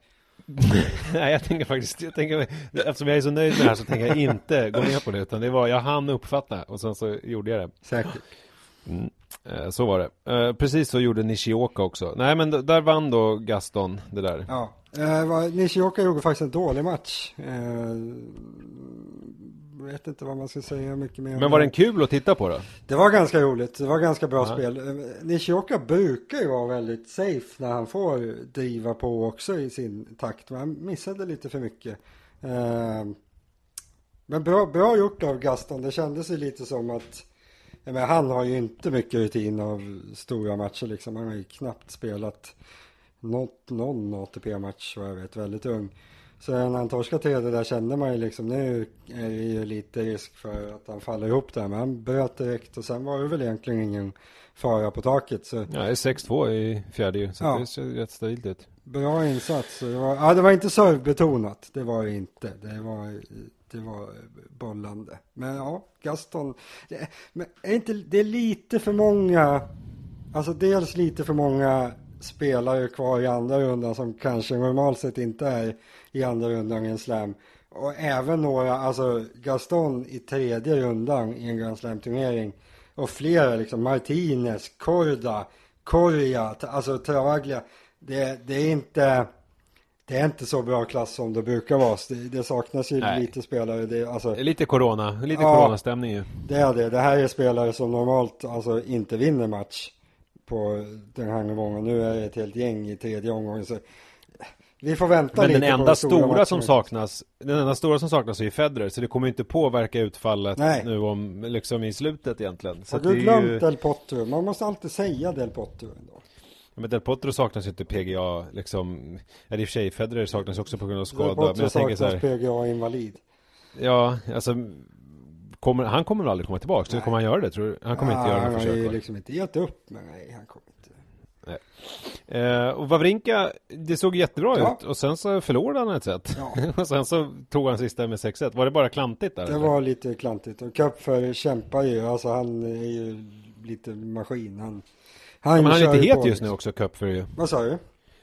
[laughs] Nej, jag tänker faktiskt, jag tänker, eftersom jag är så nöjd med det här så tänker jag inte gå med på det, utan det var, jag hann uppfatta och sen så gjorde jag det. Säkert. Mm. Eh, så var det. Eh, precis så gjorde Nishioka också. Nej, men där vann då Gaston det där. Ja, eh, Nishioka gjorde faktiskt en dålig match vet inte vad man ska säga mycket mer. Men var den kul att titta på då? Det var ganska roligt. Det var ganska bra ja. spel. Eh, Nishioka brukar ju vara väldigt safe när han får driva på också i sin takt. Men han missade lite för mycket. Eh, men bra, bra gjort av Gaston. Det kändes ju lite som att men han har ju inte mycket rutin av stora matcher liksom. Han har ju knappt spelat något, någon ATP-match vad jag vet. Väldigt ung. Så när han torskade tredje där kände man ju liksom nu är det ju lite risk för att han faller ihop där. Men han bröt direkt och sen var det väl egentligen ingen fara på taket. Så... Ja, det är 6-2 i fjärde ju. Så ja. det ser rätt stabilt ut. Bra insats. Det var, ja, det var inte servebetonat. Det var det inte. Det var, det var bollande. Men ja, Gaston. Det, men är inte, det är lite för många. Alltså dels lite för många spelare kvar i andra rundan som kanske normalt sett inte är i andra rundan i en slam. Och även några, alltså Gaston i tredje rundan i en Grand Slam-turnering. Och flera liksom, Martinez, Korda, Korja, alltså Travaglia. Det, det är inte... Det är inte så bra klass som det brukar vara. Det, det saknas ju Nej. lite spelare. Det, alltså, lite corona, lite ja, coronastämning ju. Det är det. Det här är spelare som normalt alltså inte vinner match på den här nivån. Nu är det ett helt gäng i tredje omgången. Så vi får vänta Men lite den enda stora, stora som saknas Den enda stora som saknas är ju Federer Så det kommer inte påverka utfallet Nej. nu om Liksom i slutet egentligen så Har du glömt ju... Del Potro? Man måste alltid säga Del Potro ändå men Del Potro saknas ju inte PGA liksom Eller i och för sig Federer saknas också på grund av skada Del Potro men jag saknas så här, PGA invalid Ja, alltså kommer, Han kommer aldrig komma tillbaka? Så kommer han göra det tror du? Han kommer ja, inte göra det Han har ju liksom inte gett upp Men nej, han kommer Eh, och Wawrinka, det såg jättebra ja. ut och sen så förlorade han ett set. Ja. [laughs] och sen så tog han sista med 6-1. Var det bara klantigt där? Det eller? var lite klantigt och Köpfer kämpar ju, alltså han är ju lite maskin. Han, han, ja, men han är lite het just nu också, Köpfer ju. Vad sa du?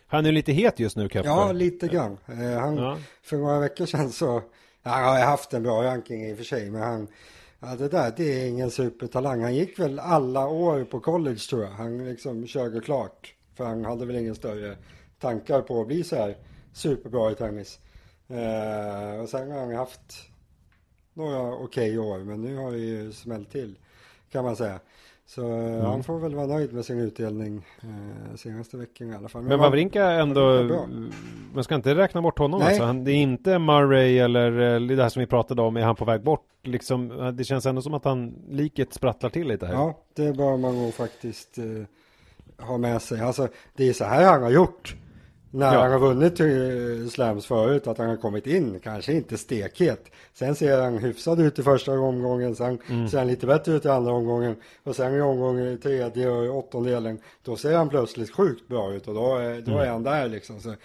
Han är lite het just nu, Köpfer. Ja, lite grann. Eh, han. För några veckor sedan så, han har haft en bra ranking i och för sig, men han Ja, det där, det är ingen supertalang. Han gick väl alla år på college tror jag. Han liksom körde klart. För han hade väl ingen större tankar på att bli så här superbra i tennis. Eh, och sen har han haft några okej okay år, men nu har det ju smällt till kan man säga. Så eh, mm. han får väl vara nöjd med sin utdelning eh, senaste veckan i alla fall. Men, men Wawrinka ändå, man ska inte räkna bort honom Nej. alltså. Han, det är inte Murray eller eh, det här som vi pratade om, är han på väg bort? Liksom, det känns ändå som att han liket sprattlar till lite här. Ja, det bör man nog faktiskt eh, ha med sig. Alltså, det är så här han har gjort. När ja. han har vunnit eh, slams förut, att han har kommit in, kanske inte stekhet. Sen ser han hyfsad ut i första omgången, sen mm. ser han lite bättre ut i andra omgången. Och sen i omgången tredje och åttondelen, då ser han plötsligt sjukt bra ut och då, är, då mm. är han där liksom. Så, eh,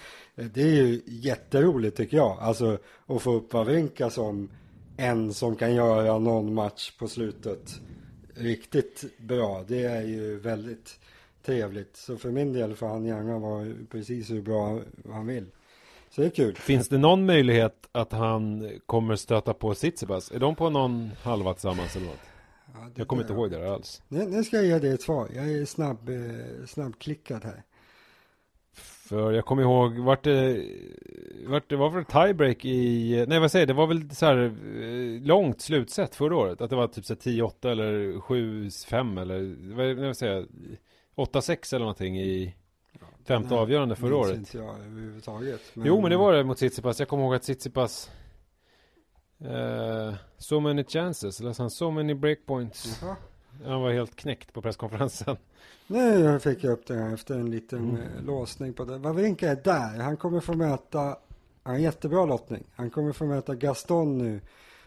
det är ju jätteroligt tycker jag, alltså att få upp Wawrinka som en som kan göra någon match på slutet riktigt bra. Det är ju väldigt trevligt. Så för min del får han gärna vara precis hur bra han vill. Så det är kul. Finns det någon möjlighet att han kommer stöta på Tsitsipas? Är de på någon halva tillsammans eller något? Ja, jag kommer inte ihåg det alls. Nu, nu ska jag ge dig ett svar. Jag är snabb, eh, snabbklickad här. För jag kommer ihåg, vart det, vart det var väl tiebreak i, nej vad säger det var väl så här eh, långt slutset förra året? Att det var typ så 10-8 eller 7-5 eller, vad, vad säger jag, 8-6 eller någonting i femte avgörande förra minns året. inte jag överhuvudtaget. Jo men det var det mot Tsitsipas, jag kommer ihåg att Tsitsipas eh, So many chances, eller så han so many breakpoints. Jaha. Han var helt knäckt på presskonferensen. Nu fick jag upp det här efter en liten Mm. eh, låsning på det. Wawrinka är där. Han kommer få möta, han har en jättebra lottning. Han kommer få möta Gaston nu.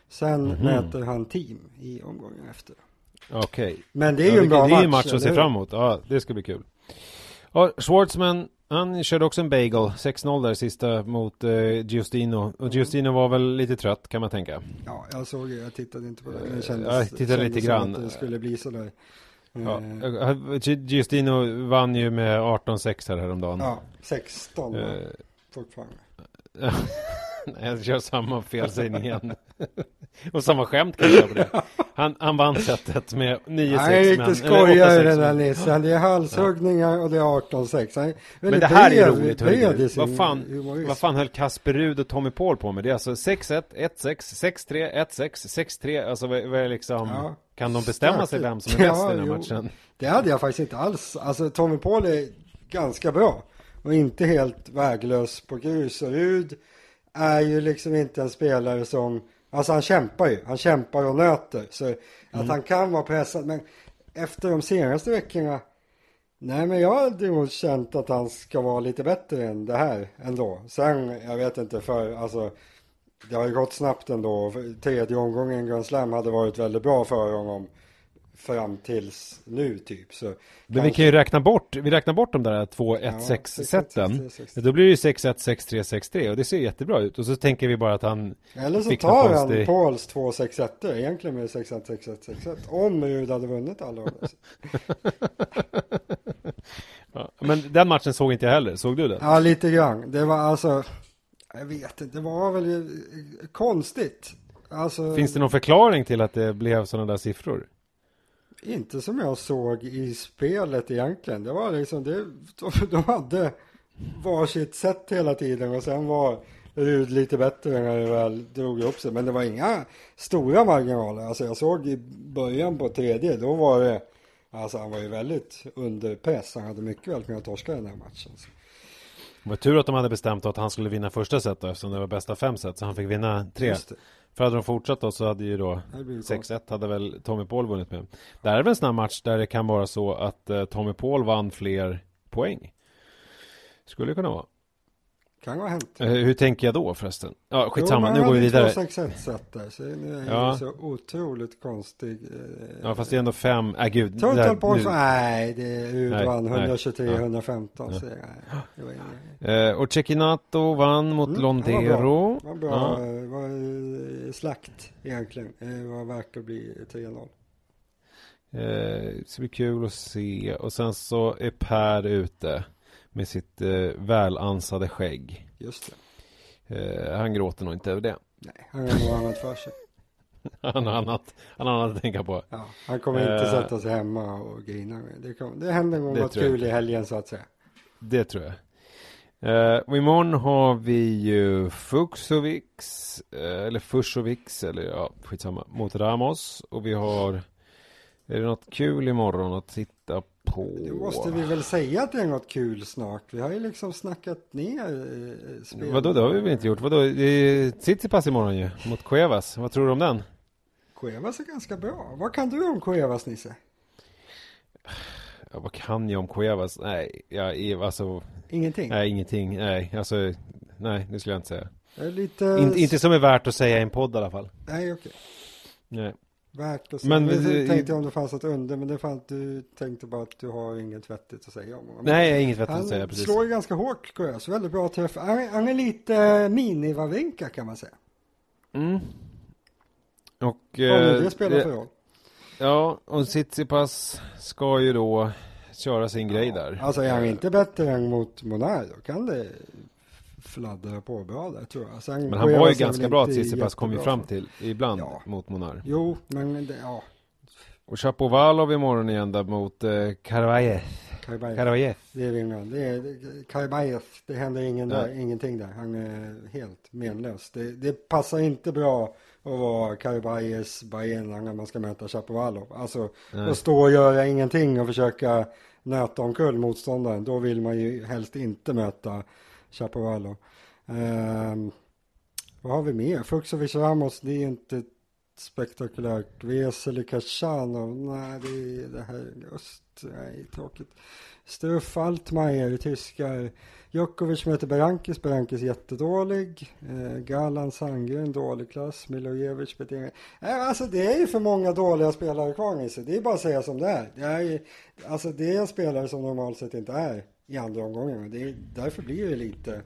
Sen Mhm. möter han team i omgången efter. Okej. Men det är ju Ja, en bra det är match. en match att se fram emot. Ja, det ska bli kul. Ja, Schwartzman, han körde också en bagel. 6-0 där sista mot eh, Giustino. Och Giustino var väl lite trött kan man tänka. Ja, jag såg det. Jag tittade inte på det. Eh, Det kändes, jag tittade lite kändes grann. Som att det skulle bli sådär. Ja, Eh, eh, Gi- Giustino vann ju med 18-6 här häromdagen. ja 16 va? Eh, fortfarande. [laughs] [laughs] Nej, jag kör samma felsägning igen. Och samma skämt kan jag på det. Han, han vann setet med 9-6 Nej, eller skojare 8-6, den där nissen. Det är halshuggningar och det är 18-6. Han är Men det här är bred- roligt, bred i Vad fan, vad fan höll Kasper Rud och Tommy Paul på med? Det är alltså 6-1, 1-6, 6-3, 1-6, 6-3. Alltså vad är liksom... Ja. Kan de bestämma sig vem som är Ja, bäst i den här matchen? Det hade jag faktiskt inte alls. Alltså Tommy Paul är ganska bra. Och inte helt väglös på grus. Och Rud är ju liksom inte en spelare som, alltså han kämpar ju. Han kämpar och nöter. Så att han kan vara pressad. Men efter de senaste veckorna. Nej men jag hade nog känt att han ska vara lite bättre än det här ändå. Sen, jag vet inte för, alltså. Det har ju gått snabbt ändå. Tredje omgången Grand Slam hade varit väldigt bra för honom. Fram tills nu typ. Så Men vi kan ju räkna bort, vi räknar bort de där två Ja, 1-6 seten. 6-1, Då blir det ju 6-1, 6-3, 6-3 och det ser jättebra ut. Och så tänker vi bara att han Eller så tar han konstig- Pauls två 6 1 egentligen med 6 1 6 1 6 1 Om Rud hade vunnit alla. [laughs] Ja, Men den matchen såg inte jag heller, såg du den? Ja, lite grann. Det var alltså, jag vet inte, det var väl konstigt. Alltså, Finns det någon förklaring till att det blev sådana där siffror? Inte som jag såg i spelet egentligen. Det var liksom, det, de, [laughs] de hade varsitt sätt hela tiden och sen var Rud lite bättre när det väl drog upp sig. Men det var inga stora marginaler. Alltså jag såg i början på tredje, då var det, alltså han var ju väldigt under press. Han hade mycket väl kunnat torska den här matchen. Så. Det var tur att de hade bestämt att han skulle vinna första set då, eftersom det var bästa fem set, så han fick vinna tre. Det. För hade de fortsatt då så hade ju då Det hade blivit 6-1 hade väl Tommy Paul vunnit med. Det här är väl en sån här match där det kan vara så att eh, Tommy Paul vann fler poäng. Skulle kunna vara. Kan ha hänt. Eh, hur tänker jag då förresten? Ja, skitsamma, Jo, nu går vi vidare. hade 2-6-1 set där. Så nu är Ja. så otroligt konstig. Eh, Ja, fast det är ändå fem, äh gud. Total points, nu- nej, det Rud Nej, vann nej. 123-115. Ja. Så nej, det var. Eh, och Cecchinato vann mot Mm, Londero. Det var bra, Ja. det var eh, slakt egentligen. Det var att bli 3-0. Eh, det ska bli kul att se. Och sen så är Per ute med sitt eh, välansade skägg. Just det. Eh, han gråter nog inte över det. Nej, han har nog annat för sig. [laughs] Han har annat, han har annat att tänka på. Ja, han kommer inte Eh. sätta sig hemma och grina. Det, kom, det händer nog något kul i helgen så att säga. Det tror jag. Eh, och imorgon har vi ju Fuxovics, eh, eller Fusovics, eller ja, skitsamma, mot Ramos. Och vi har, är det något kul imorgon att titta på? Nu måste vi väl säga att det är något kul snart. Vi har ju liksom snackat ner eh, spel. Vadå, det har vi väl inte gjort? Vadå, det är Tsitsipas imorgon ju, mot Cuevas. Vad tror du om den? Cuevas är ganska bra. Vad kan du om Cuevas Nisse? Ja, vad kan jag om Cuevas? Nej, jag är alltså, Ingenting? nej ingenting, nej, alltså, nej, det skulle jag inte säga. Det lite... In, inte som är värt att säga i en podd i alla fall. Nej, okej. Nej. Värt att säga. Men Men, vi- jag tänkte om det fanns ett under, men det fanns, du tänkte bara att du har inget vettigt att säga om honom. Nej, inget vettigt Han att säga precis. slår ju ganska hårt, Cuevas. Väldigt bra träff. Han, är- han är lite mini-Wawrinka kan man säga. Mm. Och... Vad nu eh, det spelar för roll. Ja, och Tsitsipas ska ju då köra sin grej där. Alltså är han inte bättre än mot Monar då kan det fladdra på bra där tror jag. Sen Men han var ju ganska bra att Tsitsipas kom ju fram till ibland Ja. mot Monar. Jo, men det, ja. Och Chapovalov imorgon igen där mot eh, Karvajev. Karabayev. Karabayev. Det. Det är Karabayev. Det händer ingen där, ingenting där. Han är helt menlös. Det, det passar inte bra att vara Karabayevs Bayern när man ska möta Chapovalov. Alltså Nej. att stå och göra ingenting och försöka nöta omkull motståndaren. Då vill man ju helst inte möta Chapovalov. Um, ehm, vad har vi mer? Fuxovic Ramos, det är inte spektakulärt. Vesely Kashanov, nej det är det här öst, nej tråkigt. Struff Altmaier, tyskar. Djokovic möter Berankis, Berankis jättedålig. Eh, Galan Sandgren, dålig klass. Milojevic, betingar. Eh, alltså det är ju för många dåliga spelare kvar Nisse. Det är bara att säga som det är. Det är, alltså det är en spelare som normalt sett inte är i andra omgången. Det är, därför blir det lite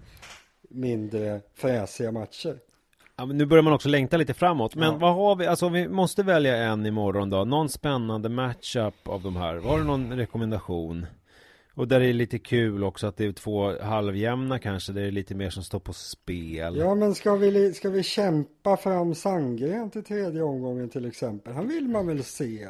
mindre fräsiga matcher. Ja, men nu börjar man också längta lite framåt. Men Ja. vad har vi, alltså vi måste välja en imorgon då. Någon spännande matchup av de här. Har du någon rekommendation? Och där det är lite kul också att det är två halvjämna kanske. Där det är lite mer som står på spel. Ja, men ska vi, ska vi kämpa fram Sandgren till tredje omgången till exempel? Han vill man väl se.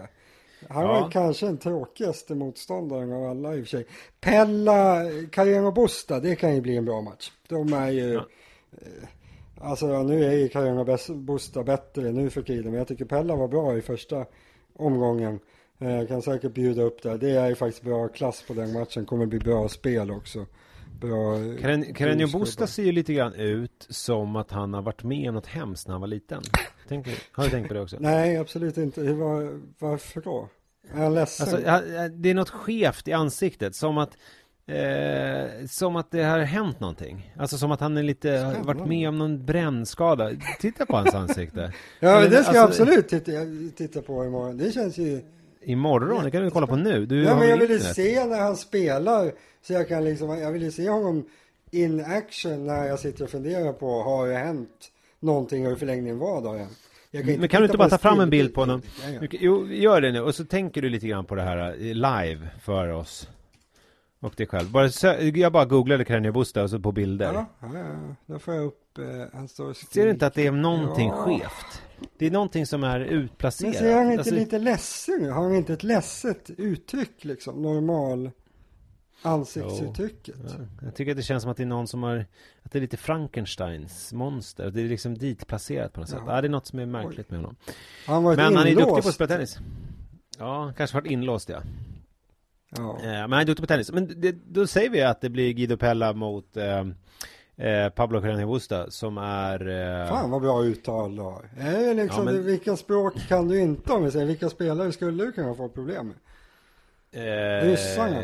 Han Ja. var kanske den tråkigaste motståndaren av alla i och för sig. Pella, Carreno Busta, det kan ju bli en bra match. De är ju... Ja. eh, Alltså nu är ju Carreno Bes- Busta bättre nu för tiden, men jag tycker Pella var bra i första omgången. Eh, kan säkert bjuda upp där. Det är ju faktiskt bra klass på den matchen. Kommer bli bra spel också. Bra... eh, Karen- Karenio. Busta ser ju lite grann ut som att han har varit med om något hemskt när han var liten. Tänk, har du tänkt på det också? Nej, absolut inte. Var, varför då? Är han ledsen? Alltså, det är något skevt i ansiktet, som att Eh, som att det har hänt någonting. Alltså som att han är lite, har varit med om någon brännskada. Titta på hans ansikte. [laughs] ja, men det ska jag alltså- absolut titta, titta på imorgon. Det känns ju... Imorgon, det kan du kolla på nu. Du Ja, men jag vill ju se när han spelar. Så jag kan liksom, jag vill ju se honom in action när jag sitter och funderar på, har det hänt någonting och i förlängningen vad hänt? Jag Men kan du inte bara ta fram en bild på honom? Ja, ja. Kan- Jo, gör det nu. Och så tänker du lite grann på det här eh, live för oss. Och dig själv. Bara, jag bara googlade Karenio Busta och så på bilder. Ja, ja, ja. Då får jag upp, eh, han står Ser du inte att det är någonting Ja. skevt? Det är någonting som är Men utplacerat. ser han inte Alltså, lite ledsen ut? Har han inte ett ledset uttryck liksom? Normal ansiktsuttrycket. ja, jag tycker att det känns som att det är någon som har Att det är lite Frankensteins monster. Det är liksom ditplacerat på något sätt. Ja. Ja, det är något som är märkligt med honom. Han Men han är inlåst? duktig på att spela tennis. Ja, kanske varit inlåst ja. Ja. Eh, Men han är duktig på tennis. Men det, då säger vi att det blir Guido Pella mot eh, eh, Pablo Carreño Busta som är... Eh, Fan vad bra uttal du har. Det liksom, Ja, men- Vilka språk kan du inte om vi säger? Vilka spelare skulle du kunna få problem med? eh, Ryssarna.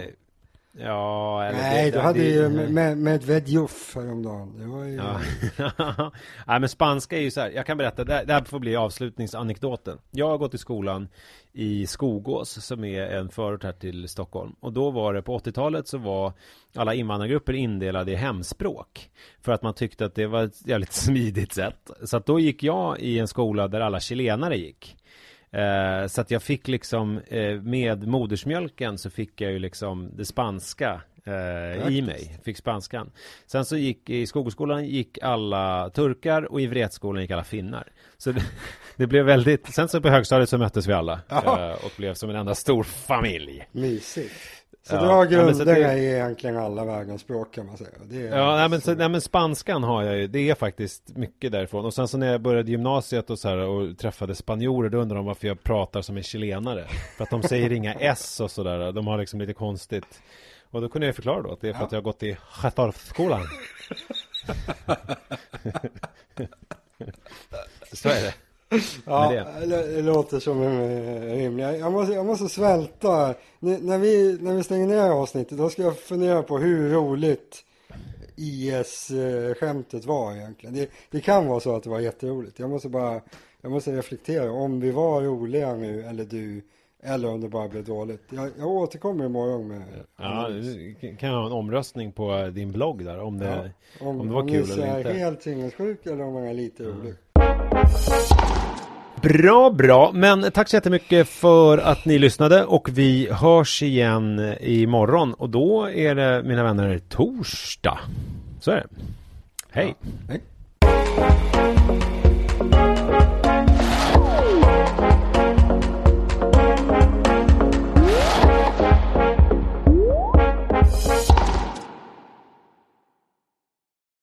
Ja, eller Nej, det- du hade det- ju med, Medvedjov häromdagen. Det var ju... Ja. [laughs] Nej men spanska är ju så här, jag kan berätta, det här, det här får bli avslutningsanekdoten. Jag har gått i skolan i Skogås som är en förort här till Stockholm. Och då var det, på 80-talet så var alla invandrargrupper indelade i hemspråk. För att man tyckte att det var ett jävligt [laughs] smidigt sätt. Så att då gick jag i en skola där alla chilenare gick. Eh, så att jag fick liksom eh, med modersmjölken så fick jag ju liksom det spanska eh, i mig. Fick spanskan. Sen så gick i Skogåskolan gick alla turkar och i Vretskolan gick alla finnar. Så det, [laughs] det blev väldigt, sen så på högstadiet så möttes vi alla eh, och blev som en enda stor familj. Mysigt. Så Ja, du har ja, grunderna det- i egentligen alla världens språk kan man säga. Ja, nej men, så, nej men spanskan har jag ju, det är faktiskt mycket därifrån. Och sen så när jag började gymnasiet och så här och träffade spanjorer, då undrade de varför jag pratar som en chilenare. För att de säger inga [laughs] S och sådär, de har liksom lite konstigt. Och då kunde jag förklara då att det är för Ja. att jag har gått i Chatarfskolan. [laughs] [laughs] så är det. [laughs] Ja, det. det låter som en eh, rimlig. Jag måste, jag måste svälta. N- när, vi, när vi stänger ner avsnittet då ska jag fundera på hur roligt IS-skämtet var egentligen. Det, det kan vara så att det var jätteroligt. Jag måste bara jag måste reflektera om vi var roliga nu eller du eller om det bara blev dåligt. Jag, jag återkommer imorgon med Ja, kan jag ha en omröstning på din blogg där om det, Ja, om det var om kul eller är inte. helt sinnessjuk eller om han är lite rolig. Bra, bra. Men tack så jättemycket för att ni lyssnade och vi hörs igen imorgon och då är det, mina vänner, torsdag. Så är det. Hej. Hej.